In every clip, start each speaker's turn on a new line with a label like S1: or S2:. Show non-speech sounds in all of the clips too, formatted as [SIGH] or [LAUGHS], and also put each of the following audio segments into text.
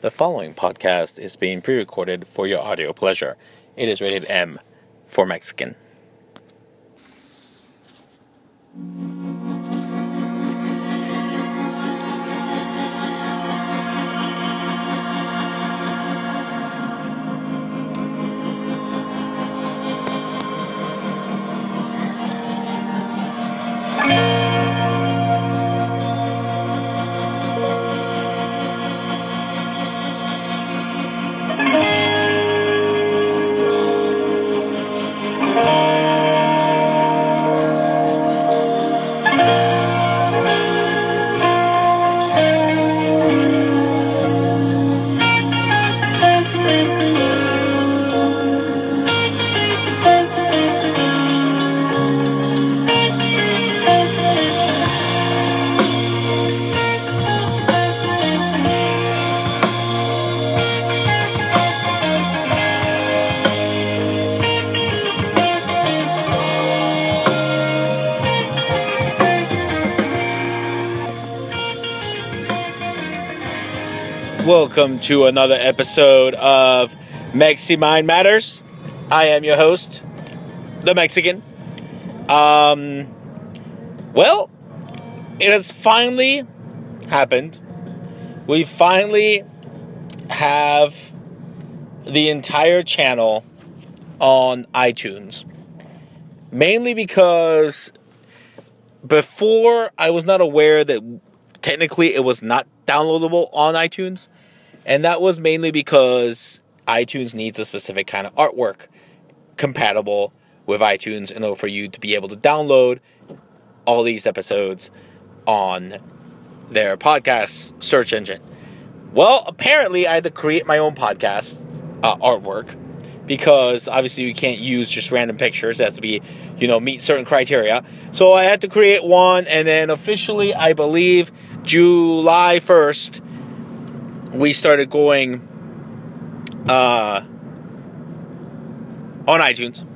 S1: The following podcast is being pre recorded for your audio pleasure. It is rated M for Mexican. Welcome to another episode of Mexi Mind Matters. I am your host, the Mexican. Um, well, it has finally happened. We finally have the entire channel on iTunes. Mainly because before I was not aware that technically it was not downloadable on iTunes. And that was mainly because iTunes needs a specific kind of artwork compatible with iTunes in order for you to be able to download all these episodes on their podcast search engine. Well, apparently, I had to create my own podcast uh, artwork because obviously you can't use just random pictures. It has to be, you know, meet certain criteria. So I had to create one, and then officially, I believe July 1st, we started going uh, on iTunes.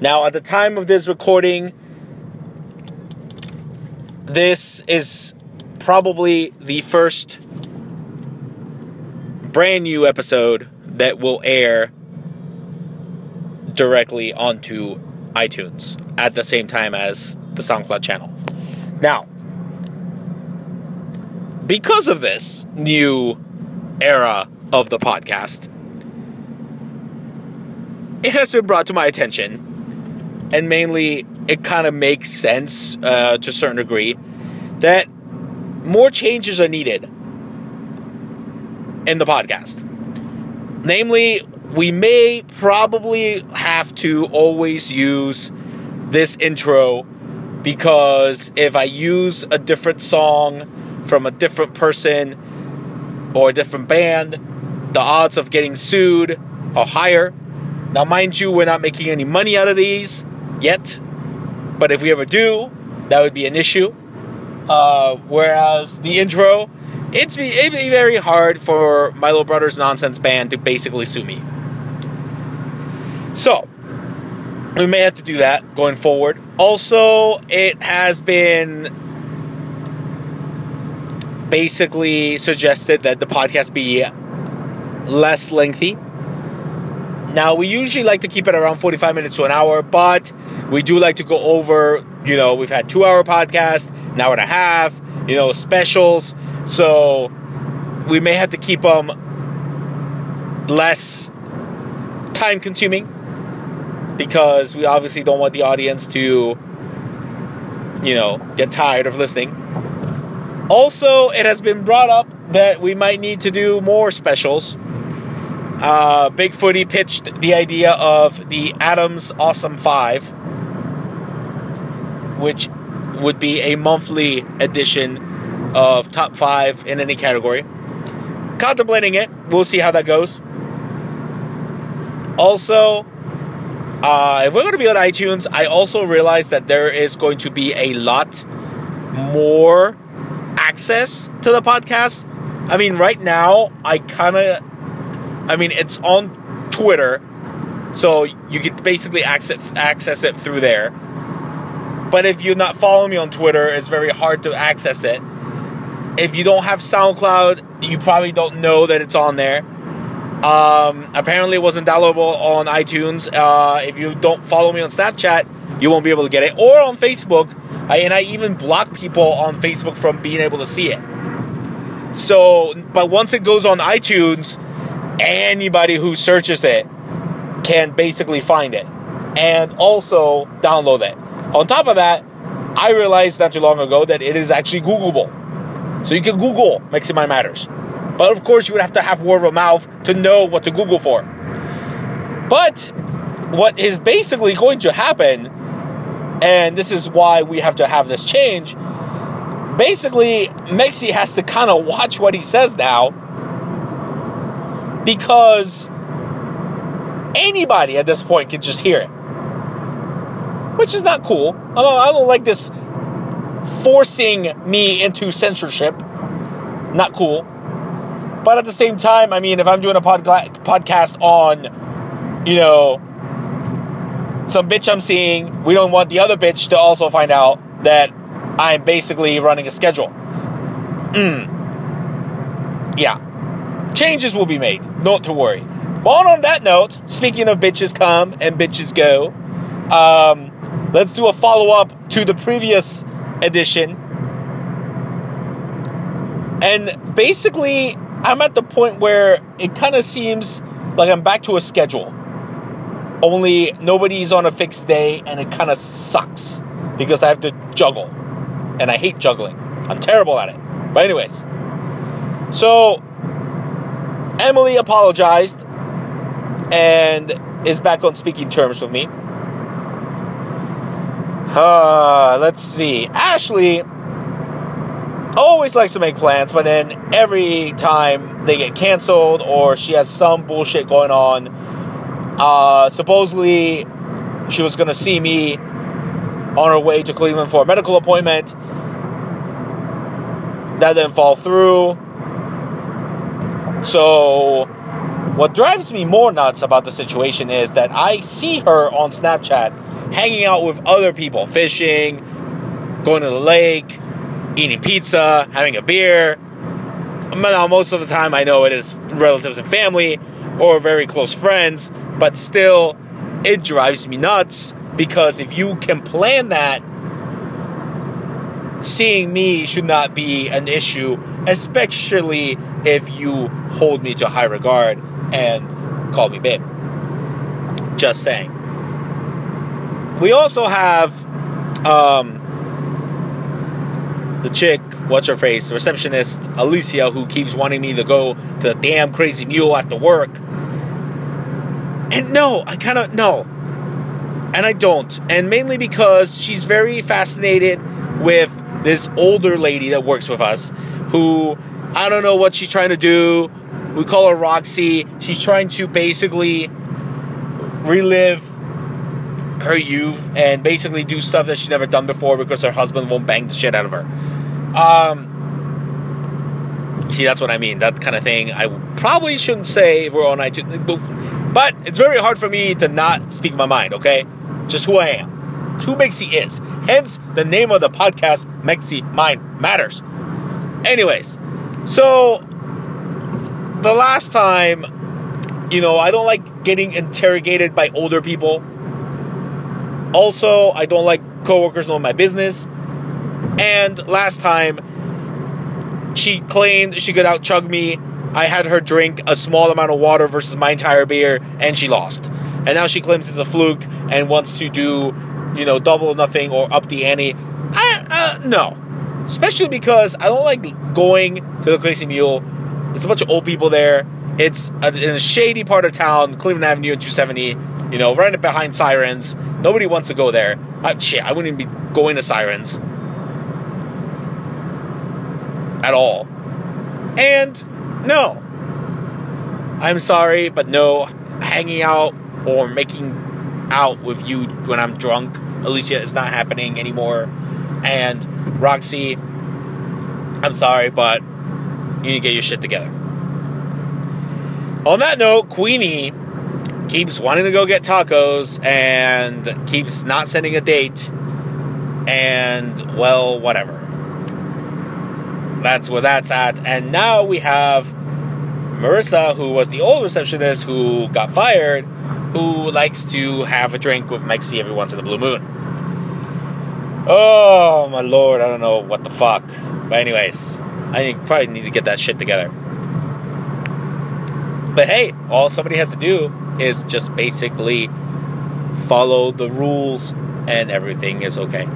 S1: Now, at the time of this recording, this is probably the first brand new episode that will air directly onto iTunes at the same time as the SoundCloud channel. Now, because of this new era of the podcast, it has been brought to my attention, and mainly it kind of makes sense uh, to a certain degree that more changes are needed in the podcast. Namely, we may probably have to always use this intro because if I use a different song from a different person or a different band, the odds of getting sued are higher. Now, mind you, we're not making any money out of these yet, but if we ever do, that would be an issue. Uh, whereas the intro, it's be, it'd be very hard for my little brother's nonsense band to basically sue me. So, we may have to do that going forward. Also, it has been basically suggested that the podcast be less lengthy. Now, we usually like to keep it around 45 minutes to an hour, but we do like to go over, you know, we've had two hour podcast, an hour and a half, you know, specials. So we may have to keep them less time consuming because we obviously don't want the audience to, you know, get tired of listening. Also, it has been brought up that we might need to do more specials. Uh, Big Footy pitched the idea of the Adams Awesome Five, which would be a monthly edition of top five in any category. Contemplating it, we'll see how that goes. Also, uh, if we're going to be on iTunes, I also realize that there is going to be a lot more access to the podcast. I mean, right now, I kind of, I mean, it's on Twitter, so you can basically access access it through there. But if you're not following me on Twitter, it's very hard to access it. If you don't have SoundCloud, you probably don't know that it's on there. Um, apparently, it wasn't downloadable on iTunes. Uh, if you don't follow me on Snapchat, you won't be able to get it, or on Facebook. I, and I even block people on Facebook from being able to see it. So, but once it goes on iTunes, anybody who searches it can basically find it and also download it. On top of that, I realized not too long ago that it is actually Googleable. So you can Google Mexi Matters. But of course, you would have to have word of mouth to know what to Google for. But what is basically going to happen, and this is why we have to have this change, basically, Mexi has to kind of watch what he says now because anybody at this point can just hear it. Which is not cool. I don't, I don't like this forcing me into censorship. Not cool. But at the same time, I mean, if I'm doing a pod- podcast on, you know, some bitch I'm seeing, we don't want the other bitch to also find out that I'm basically running a schedule. Mm. Yeah. Changes will be made. Not to worry. But on that note, speaking of bitches come and bitches go, um, let's do a follow up to the previous edition. And basically, I'm at the point where it kind of seems like I'm back to a schedule. Only nobody's on a fixed day, and it kind of sucks because I have to juggle. And I hate juggling. I'm terrible at it. But, anyways. So, Emily apologized and is back on speaking terms with me. Uh, let's see. Ashley always likes to make plans, but then every time they get canceled or she has some bullshit going on, uh, supposedly she was going to see me on her way to Cleveland for a medical appointment. That didn't fall through. So, what drives me more nuts about the situation is that I see her on Snapchat hanging out with other people, fishing, going to the lake, eating pizza, having a beer. Now, most of the time, I know it is relatives and family or very close friends, but still, it drives me nuts because if you can plan that, seeing me should not be an issue, especially if you hold me to high regard and call me babe. Just saying. We also have um, the chick, what's her face, the receptionist, Alicia, who keeps wanting me to go to the damn crazy mule after work. And no, I kind of, no. And I don't. And mainly because she's very fascinated with this older lady that works with us who I don't know what she's trying to do. We call her Roxy. She's trying to basically relive her youth and basically do stuff that she's never done before because her husband won't bang the shit out of her. Um, see, that's what I mean. That kind of thing. I probably shouldn't say if we're on iTunes, but it's very hard for me to not speak my mind. Okay, just who I am, who Mexi is. Hence the name of the podcast, Mexi Mind Matters. Anyways, so the last time, you know, I don't like getting interrogated by older people. Also, I don't like coworkers knowing my business. And last time, she claimed she could out chug me. I had her drink a small amount of water versus my entire beer, and she lost. And now she claims it's a fluke and wants to do, you know, double nothing or up the ante. I, uh, no. Especially because I don't like going to the Crazy Mule. There's a bunch of old people there. It's in a shady part of town, Cleveland Avenue and 270, you know, right behind Sirens. Nobody wants to go there. I, shit, I wouldn't even be going to Sirens at all. And no, I'm sorry, but no, hanging out or making out with you when I'm drunk, Alicia, is not happening anymore. And Roxy, I'm sorry, but you need to get your shit together. On that note, Queenie keeps wanting to go get tacos and keeps not sending a date. And, well, whatever. that's where that's at. And now we have Marissa, who was the old receptionist who got fired, who likes to have a drink with Mexi every once in a blue moon. Oh my lord, I don't know what the fuck. But anyways, I probably need to get that shit together. But hey, all somebody has to do is just basically follow the rules and everything is okay.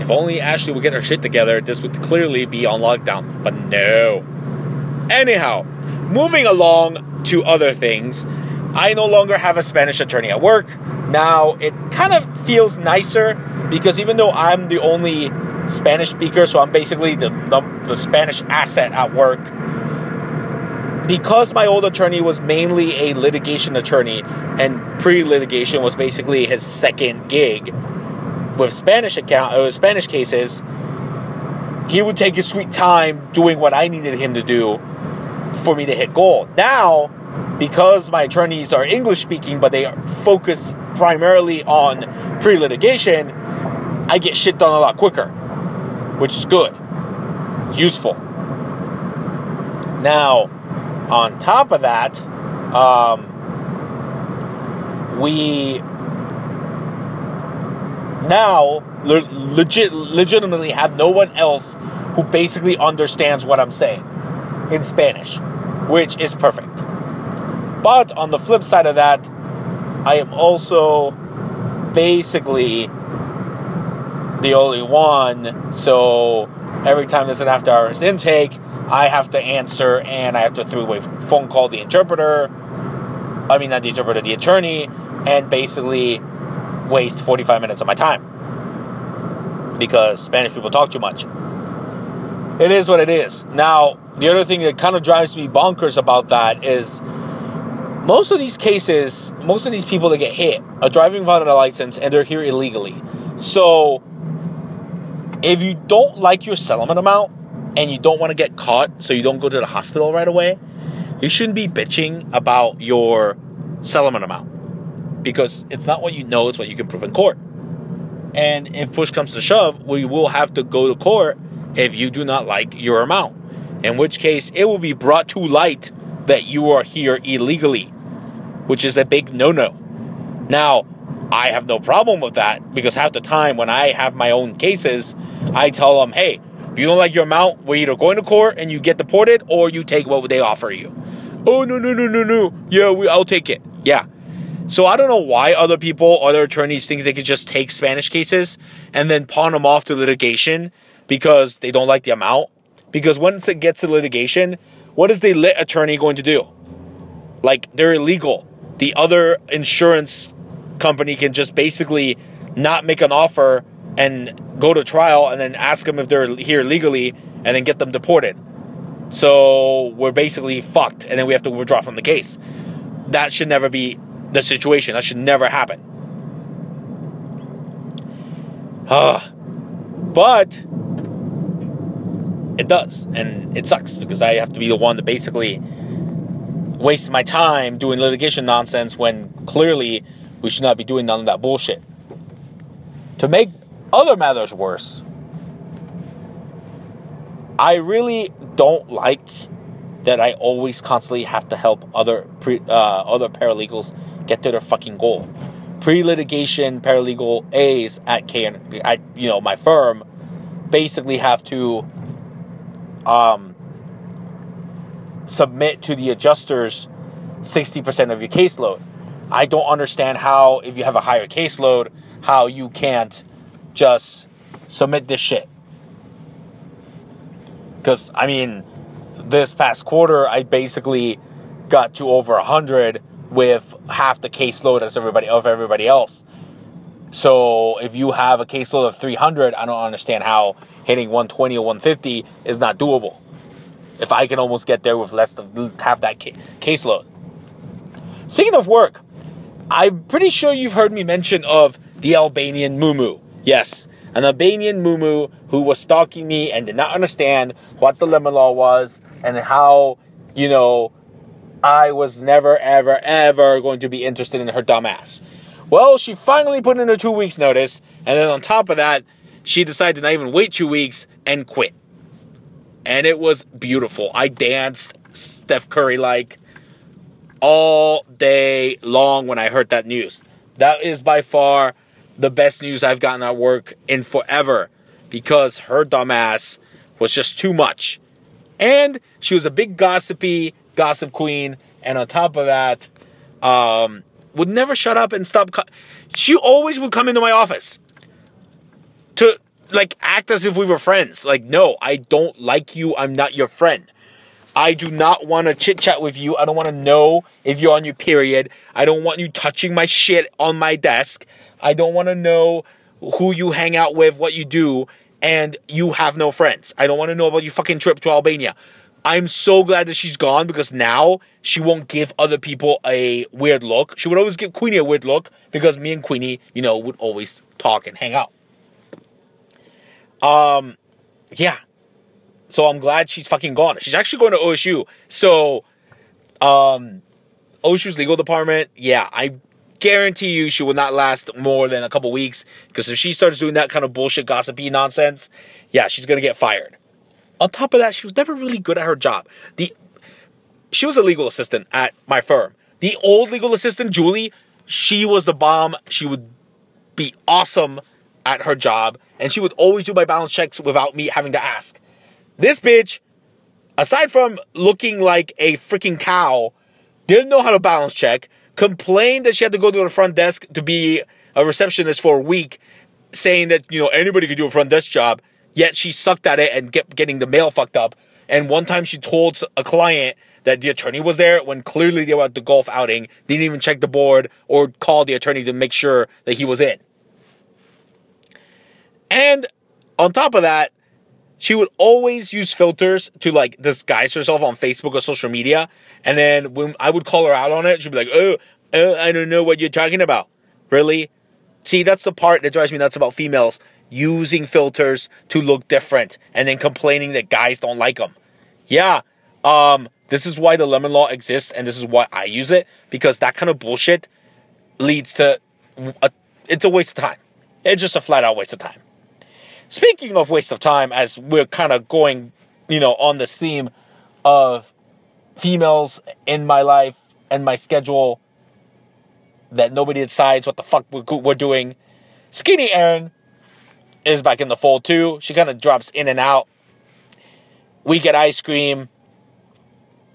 S1: If only Ashley would get her shit together, this would clearly be on lockdown. But no. Anyhow, moving along to other things, I no longer have a Spanish attorney at work. Now, it kind of feels nicer because even though I'm the only Spanish speaker, so I'm basically the, the, the Spanish asset at work, because my old attorney was mainly a litigation attorney and pre-litigation was basically his second gig with Spanish account uh, Spanish cases, he would take his sweet time doing what I needed him to do for me to hit goal. Now, because my attorneys are English speaking, but they focus primarily on pre-litigation, I get shit done a lot quicker, which is good. It's useful. Now, on top of that, um, we now legit legitimately have no one else who basically understands what I'm saying in Spanish, which is perfect. But on the flip side of that, I am also basically the only one, so every time there's an after hours intake, I have to answer and I have to three way phone call the interpreter. I mean, not the interpreter, the attorney, and basically waste 45 minutes of my time because Spanish people talk too much. It is what it is. Now, the other thing that kind of drives me bonkers about that is most of these cases, most of these people that get hit are driving without a license and they're here illegally. So, if you don't like your settlement amount, and you don't want to get caught so you don't go to the hospital right away, you shouldn't be bitching about your settlement amount because it's not what you know, it's what you can prove in court. And if push comes to shove, we will have to go to court if you do not like your amount. In which case, it will be brought to light that you are here illegally, which is a big no no. Now, I have no problem with that because half the time when I have my own cases, I tell them, hey, you don't like your amount, we're either going to court and you get deported or you take what they offer you. Oh, no, no, no, no, no. Yeah, we, I'll take it. Yeah. So I don't know why other people, other attorneys think they could just take Spanish cases and then pawn them off to litigation because they don't like the amount. Because once it gets to litigation, what is the lit attorney going to do? Like, they're illegal. The other insurance company can just basically not make an offer and go to trial and then ask them if they're here legally and then get them deported. So we're basically fucked and then we have to withdraw from the case. That should never be the situation. That should never happen. Uh, but it does. And it sucks because I have to be the one to basically waste my time doing litigation nonsense when clearly we should not be doing none of that bullshit. To make other matters worse. I really don't like that I always constantly have to help other pre, uh, other paralegals get to their fucking goal. Pre-litigation paralegal A's at K at you know my firm basically have to um, submit to the adjusters 60% of your caseload. I don't understand how if you have a higher caseload how you can't just submit this shit. Because, I mean, this past quarter, I basically got to over 100 with half the caseload as everybody of everybody else. So if you have a caseload of 300, I don't understand how hitting 120 or 150 is not doable. If I can almost get there with less than half that caseload. Speaking of work, I'm pretty sure you've heard me mention of the Albanian Mumu. Yes, an Albanian mumu who was stalking me and did not understand what the lemon law was and how, you know, I was never, ever, ever going to be interested in her dumb ass. Well, she finally put in a two weeks notice, and then on top of that, she decided to not even wait two weeks and quit. and it was beautiful. I danced Steph Curry like all day long when I heard that news. That is by far the best news I've gotten at work in forever because her dumbass was just too much. And she was a big gossipy gossip queen. And on top of that, um, would never shut up and stop. Co- she always would come into my office to like act as if we were friends. Like, no, I don't like you. I'm not your friend. I do not want to chit chat with you. I don't want to know if you're on your period. I don't want you touching my shit on my desk. I don't want to know who you hang out with, what you do, and you have no friends. I don't want to know about your fucking trip to Albania. I'm so glad that she's gone because now she won't give other people a weird look. She would always give Queenie a weird look because me and Queenie, you know, would always talk and hang out. Um, yeah. So I'm glad she's fucking gone. She's actually going to OSU. So, um, OSU's legal department, yeah, I guarantee you she will not last more than a couple weeks because if she starts doing that kind of bullshit, gossipy nonsense, yeah, she's gonna get fired. On top of that, she was never really good at her job. The she was a legal assistant at my firm. The old legal assistant, Julie, she was the bomb. She would be awesome at her job, and she would always do my balance checks without me having to ask. This bitch, aside from looking like a freaking cow, didn't know how to balance check, complained that she had to go to the front desk to be a receptionist for a week, saying that, you know, anybody could do a front desk job, yet she sucked at it and kept getting the mail fucked up. And one time she told a client that the attorney was there when clearly they were at the golf outing, they didn't even check the board or call the attorney to make sure that he was in. And on top of that, she would always use filters to like disguise herself on Facebook or social media. And then when I would call her out on it, she'd be like, oh, uh, I don't know what you're talking about. Really? See, that's the part that drives me nuts about females using filters to look different and then complaining that guys don't like them. Yeah, um, this is why the lemon law exists and this is why I use it because that kind of bullshit leads to a, it's a waste of time. It's just a flat out waste of time. Speaking of waste of time, as we're kind of going, you know, on this theme of females in my life and my schedule that nobody decides what the fuck we're doing. Skinny Aaron is back in the fold too. She kind of drops in and out. We get ice cream.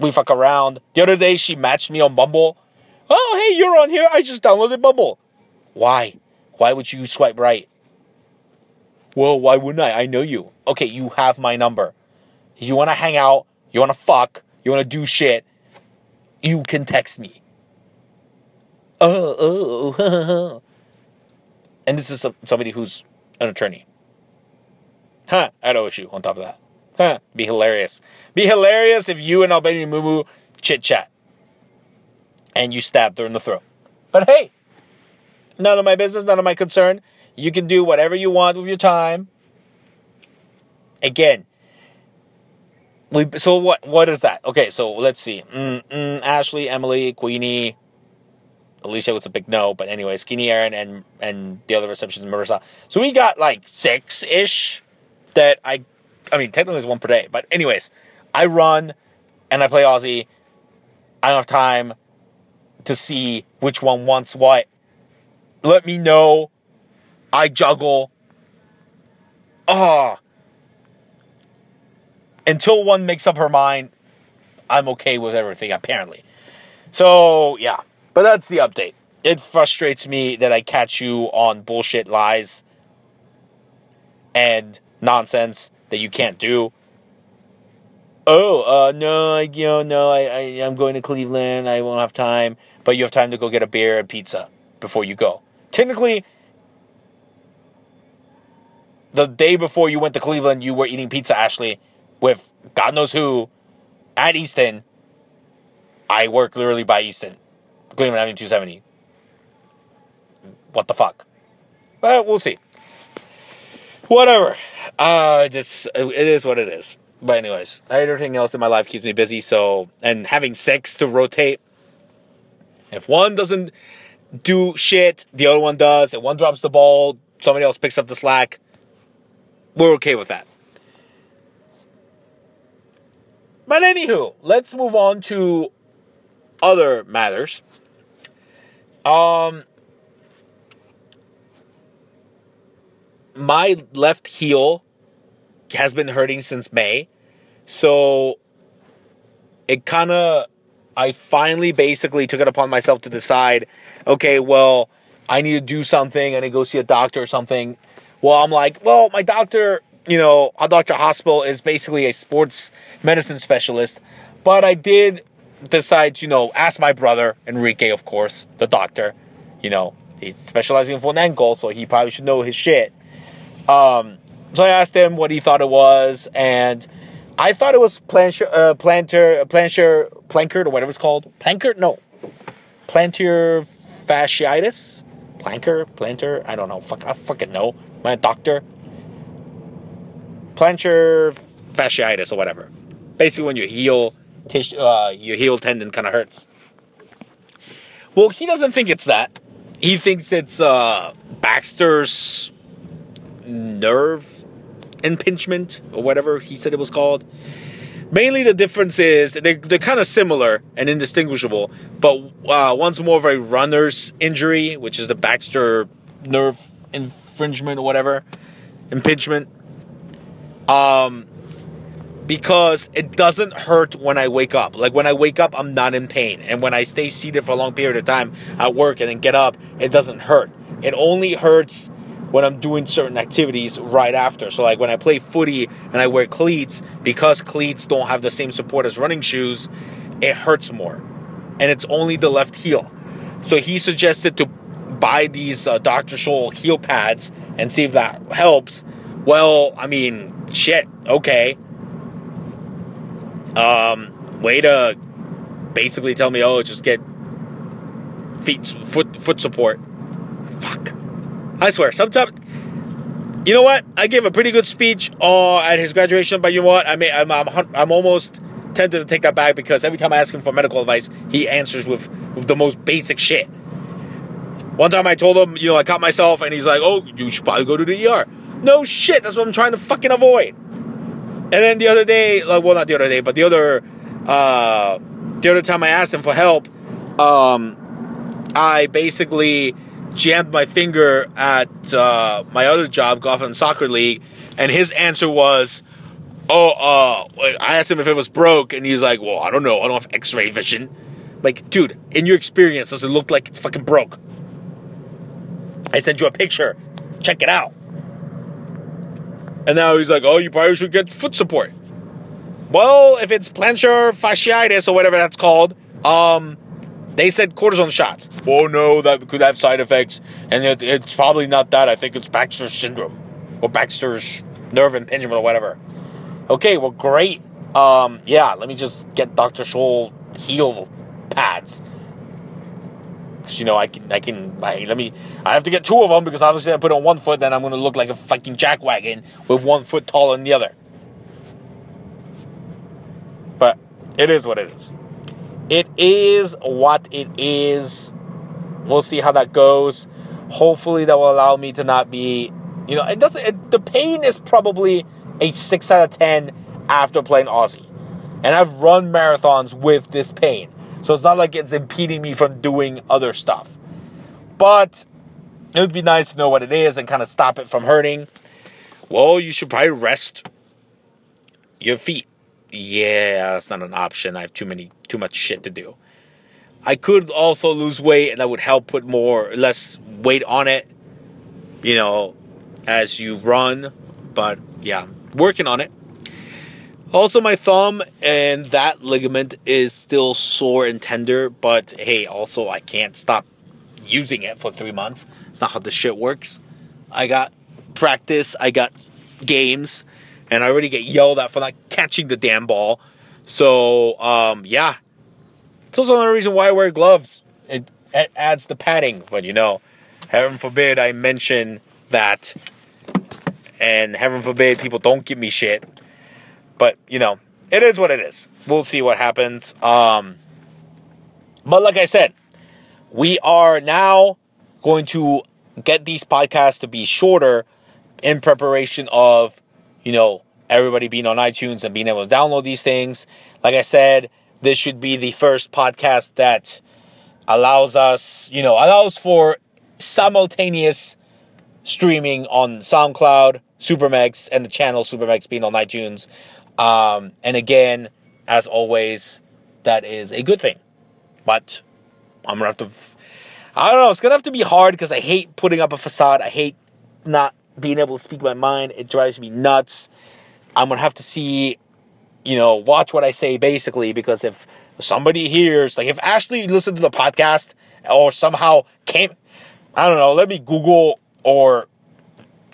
S1: We fuck around. The other day she matched me on Bumble. Oh, hey, you're on here. I just downloaded Bumble. Why? Why would you swipe right? Well, why wouldn't I? I know you. Okay, you have my number. You want to hang out, you want to fuck, you want to do shit, you can text me. Oh, [LAUGHS] oh, and this is somebody who's an attorney. Huh, I'd OSU on top of that. Huh, be hilarious. Be hilarious if you and Albania Mumu chit chat and you stabbed her in the throat. But hey, none of my business, none of my concern. You can do whatever you want with your time. Again, we so what what is that? Okay, so let's see. Mm, mm, Ashley, Emily, Queenie, Alicia was a big no, but anyway, Skinny Erin and and the other receptions Marissa. So we got like six ish that I, I mean technically it's one per day, but anyways, I run and I play Aussie. I don't have time to see which one wants what. Let me know I juggle. Ah. Until one makes up her mind, I'm okay with everything, apparently. So, yeah. But that's the update. It frustrates me that I catch you on bullshit lies and nonsense that you can't do. Oh, uh, no, I, you know, no, I, I, I'm going to Cleveland. I won't have time. But you have time to go get a beer and pizza before you go. Technically, the day before you went to Cleveland, you were eating pizza, Ashley, with God knows who at Easton. I work literally by Easton, Cleveland Avenue 270. What the fuck? But we'll see. Whatever. Uh, this it is what it is. But anyways, everything else in my life keeps me busy. So, and having six to rotate. If one doesn't do shit, the other one does. If one drops the ball, somebody else picks up the slack we're okay with that. But anywho, let's move on to other matters. Um, my left heel has been hurting since May. So it kind of, I finally basically took it upon myself to decide okay, well, I need to do something. I need to go see a doctor or something. Well, I'm like, well, my doctor, you know, our doctor hospital is basically a sports medicine specialist. But I did decide to, you know, ask my brother, Enrique, of course, the doctor. You know, he's specializing in foot and ankle, so he probably should know his shit. Um, so I asked him what he thought it was, and I thought it was plantar, uh, plantar, plantar, plankard, or whatever it's called. Plankard? No. Plantar fasciitis? Planker? Plantar? I don't know. Fuck, I fucking know. My doctor. Plantar fasciitis or whatever. Basically, when your heel, tissue, uh, your heel tendon kind of hurts. Well, he doesn't think it's that. He thinks it's uh, Baxter's nerve impingement or whatever he said it was called. Mainly, the difference is they're, they're kind of similar and indistinguishable, but uh, one's more of a runner's injury, which is the Baxter nerve infringement or whatever, impingement. Um, because it doesn't hurt when I wake up. Like when I wake up, I'm not in pain, and when I stay seated for a long period of time at work and then get up, it doesn't hurt. It only hurts when I'm doing certain activities right after. So, like when I play footy and I wear cleats, because cleats don't have the same support as running shoes, it hurts more. And it's only the left heel. So, he suggested to buy these uh, Dr. Scholl heel pads and see if that helps. Well, I mean, shit, okay. Um, way to basically tell me, oh, just get feet, foot, foot support. I swear, sometimes. You know what? I gave a pretty good speech uh, at his graduation, but you know what? I mean, I'm, I'm, I'm almost tempted to take that back because every time I ask him for medical advice, he answers with, with the most basic shit. One time I told him, you know, I caught myself, and he's like, "Oh, you should probably go to the ER." No shit, that's what I'm trying to fucking avoid. And then the other day, like, well, not the other day, but the other, uh, the other time I asked him for help, um, I basically jammed my finger at uh, my other job, Gotham Soccer League, and his answer was, "Oh, uh, I asked him if it was broke, and he's like, well, I don't know, I don't have X-ray vision." Like, dude, in your experience, does it look like it's fucking broke? I sent you a picture. Check it out. And now he's like, oh, you probably should get foot support. Well, if it's plantar fasciitis or whatever that's called, um, they said cortisone shots. Oh no, that could have side effects, and it, it's probably not that. I think it's Baxter's syndrome or Baxter's nerve impingement or whatever. Okay, well, great. Um, yeah, let me just get Doctor Scholl heel pads. Cause you know I can I can I, let me I have to get two of them because obviously I put on one foot, then I'm gonna look like a fucking jackwagon with one foot taller than the other. But it is what it is. It is what it is. We'll see how that goes. Hopefully, that will allow me to not be, you know, it doesn't. It, the pain is probably a six out of ten after playing Aussie, and I've run marathons with this pain, so it's not like it's impeding me from doing other stuff. But it would be nice to know what it is and kind of stop it from hurting. Well, you should probably rest your feet yeah, that's not an option. I have too many, too much shit to do. I could also lose weight, and that would help put more, less weight on it. You know, as you run. But yeah, working on it. Also, my thumb and that ligament is still sore and tender, but hey, also I can't stop using it for three months. It's not how this shit works. I got practice, I got games, and I already get yelled at for not catching the damn ball. So, um, yeah. It's also another reason why I wear gloves. It, it adds the padding, but you know, heaven forbid I mention that, and heaven forbid people don't give me shit. But, you know, it is what it is. We'll see what happens. Um, but like I said, we are now going to get these podcasts to be shorter in preparation of you know, everybody being on iTunes and being able to download these things. Like I said, this should be the first podcast that allows us, you know, allows for simultaneous streaming on SoundCloud, Supermex, and the channel Supermex being on iTunes. Um, and again, as always, that is a good thing. But I'm gonna have to. I don't know. It's gonna have to be hard because I hate putting up a facade. I hate not being able to speak my mind. It drives me nuts. I'm gonna have to see, you know, watch what I say basically because if somebody hears, like if Ashley listened to the podcast or somehow came, I don't know, let me Google or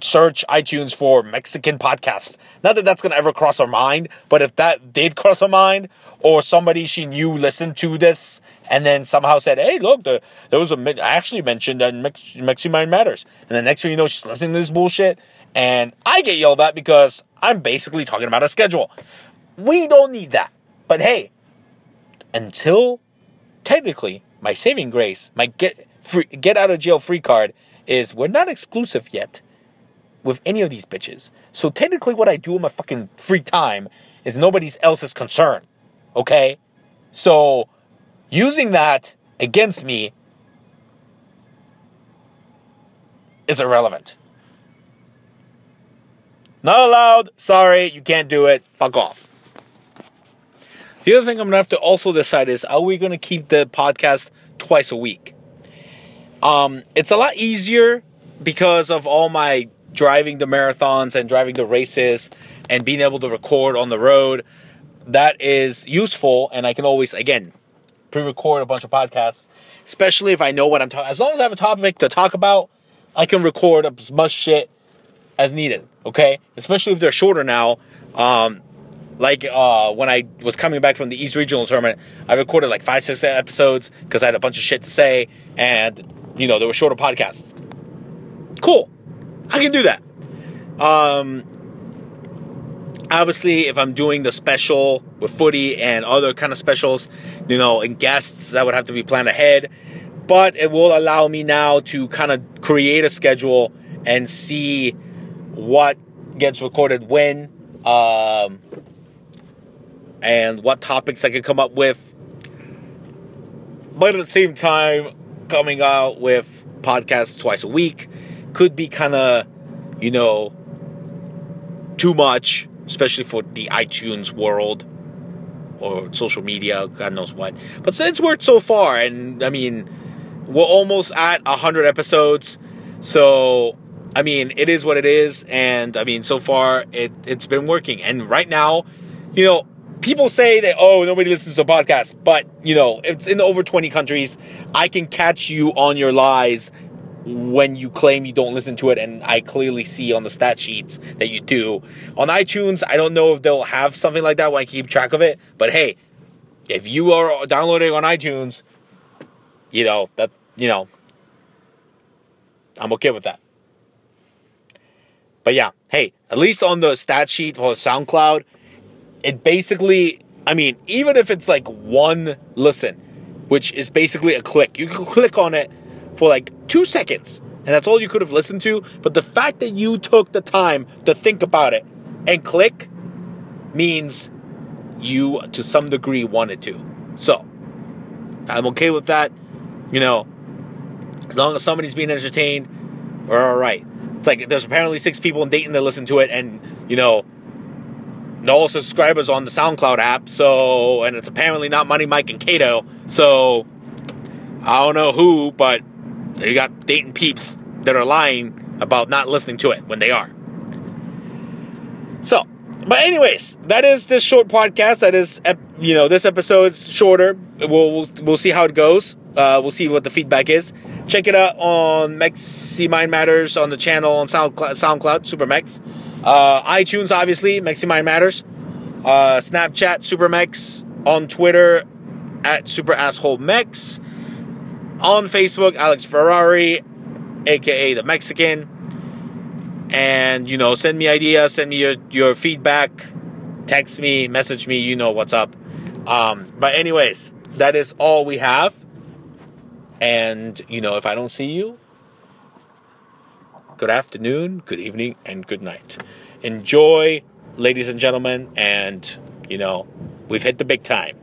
S1: search iTunes for Mexican podcast. Not that that's gonna ever cross her mind, but if that did cross her mind, or somebody she knew listened to this and then somehow said, "Hey, look, the, there was a I actually mentioned that Mex- Mexican Mind Matters," and the next thing you know, she's listening to this bullshit, and I get yelled at because I'm basically talking about a schedule. We don't need that, but hey, until technically my saving grace, my get free, get out of jail free card is we're not exclusive yet with any of these bitches. So technically, what I do in my fucking free time is nobody's else's concern. Okay? So using that against me is irrelevant. Not allowed. Sorry, you can't do it. Fuck off. The other thing I'm gonna have to also decide is: Are we gonna keep the podcast twice a week? Um, it's a lot easier because of all my driving the marathons and driving the races and being able to record on the road. That is useful, and I can always again pre-record a bunch of podcasts, especially if I know what I'm talking. As long as I have a topic to talk about, I can record as much shit as needed. Okay, especially if they're shorter now. Um, like uh, when I was coming back from the East Regional tournament, I recorded like five, six episodes because I had a bunch of shit to say, and you know there were shorter podcasts. Cool, I can do that. Um, obviously, if I'm doing the special with footy and other kind of specials, you know, and guests, that would have to be planned ahead. But it will allow me now to kind of create a schedule and see what gets recorded when, um, and what topics I can come up with. But at the same time, coming out with podcasts twice a week could be kind of, you know, too much, especially for the iTunes world or social media, God knows what. But it's worked so far, and I mean, we're almost at 100 episodes, so I mean, it is what it is, and I mean, so far it it's been working. And right now, you know, people say that oh nobody listens to podcasts, but you know, it's in over 20 countries. I can catch you on your lies when you claim you don't listen to it, and I clearly see on the stat sheets that you do. On iTunes, I don't know if they'll have something like that when I keep track of it, but hey, if you are downloading on iTunes, you know, that's, you know, I'm okay with that. But yeah, hey, at least on the stat sheet or SoundCloud, it basically, I mean, even if it's like one listen, which is basically a click, you can click on it for like two seconds, and that's all you could have listened to. But the fact that you took the time to think about it and click means you, to some degree, wanted to. So, I'm okay with that. You know, as long as somebody's being entertained, we're all right. It's like there's apparently six people in Dayton that listen to it, and you know, no subscribers on the SoundCloud app. So, and it's apparently not Money Mike and Cato. So, I don't know who, but you got Dayton peeps that are lying about not listening to it when they are. So, but anyways, that is this short podcast. That is, you know, this episode's shorter. We'll we'll, we'll see how it goes. Uh, we'll see what the feedback is. Check it out on Mexi Mind Matters on the channel on SoundCloud, SoundCloud Supermex. Uh, iTunes, obviously, Mexi Mind Matters. Uh, Snapchat, Supermex. On Twitter, at Super Asshole Mex. On Facebook, Alex Ferrari, aka the Mexican. And, you know, send me ideas, send me your, your feedback, text me, message me, you know what's up. Um, but, anyways, that is all we have. And, you know, if I don't see you, good afternoon, good evening, and good night. Enjoy ladies and gentlemen, and you know, we've hit the big time.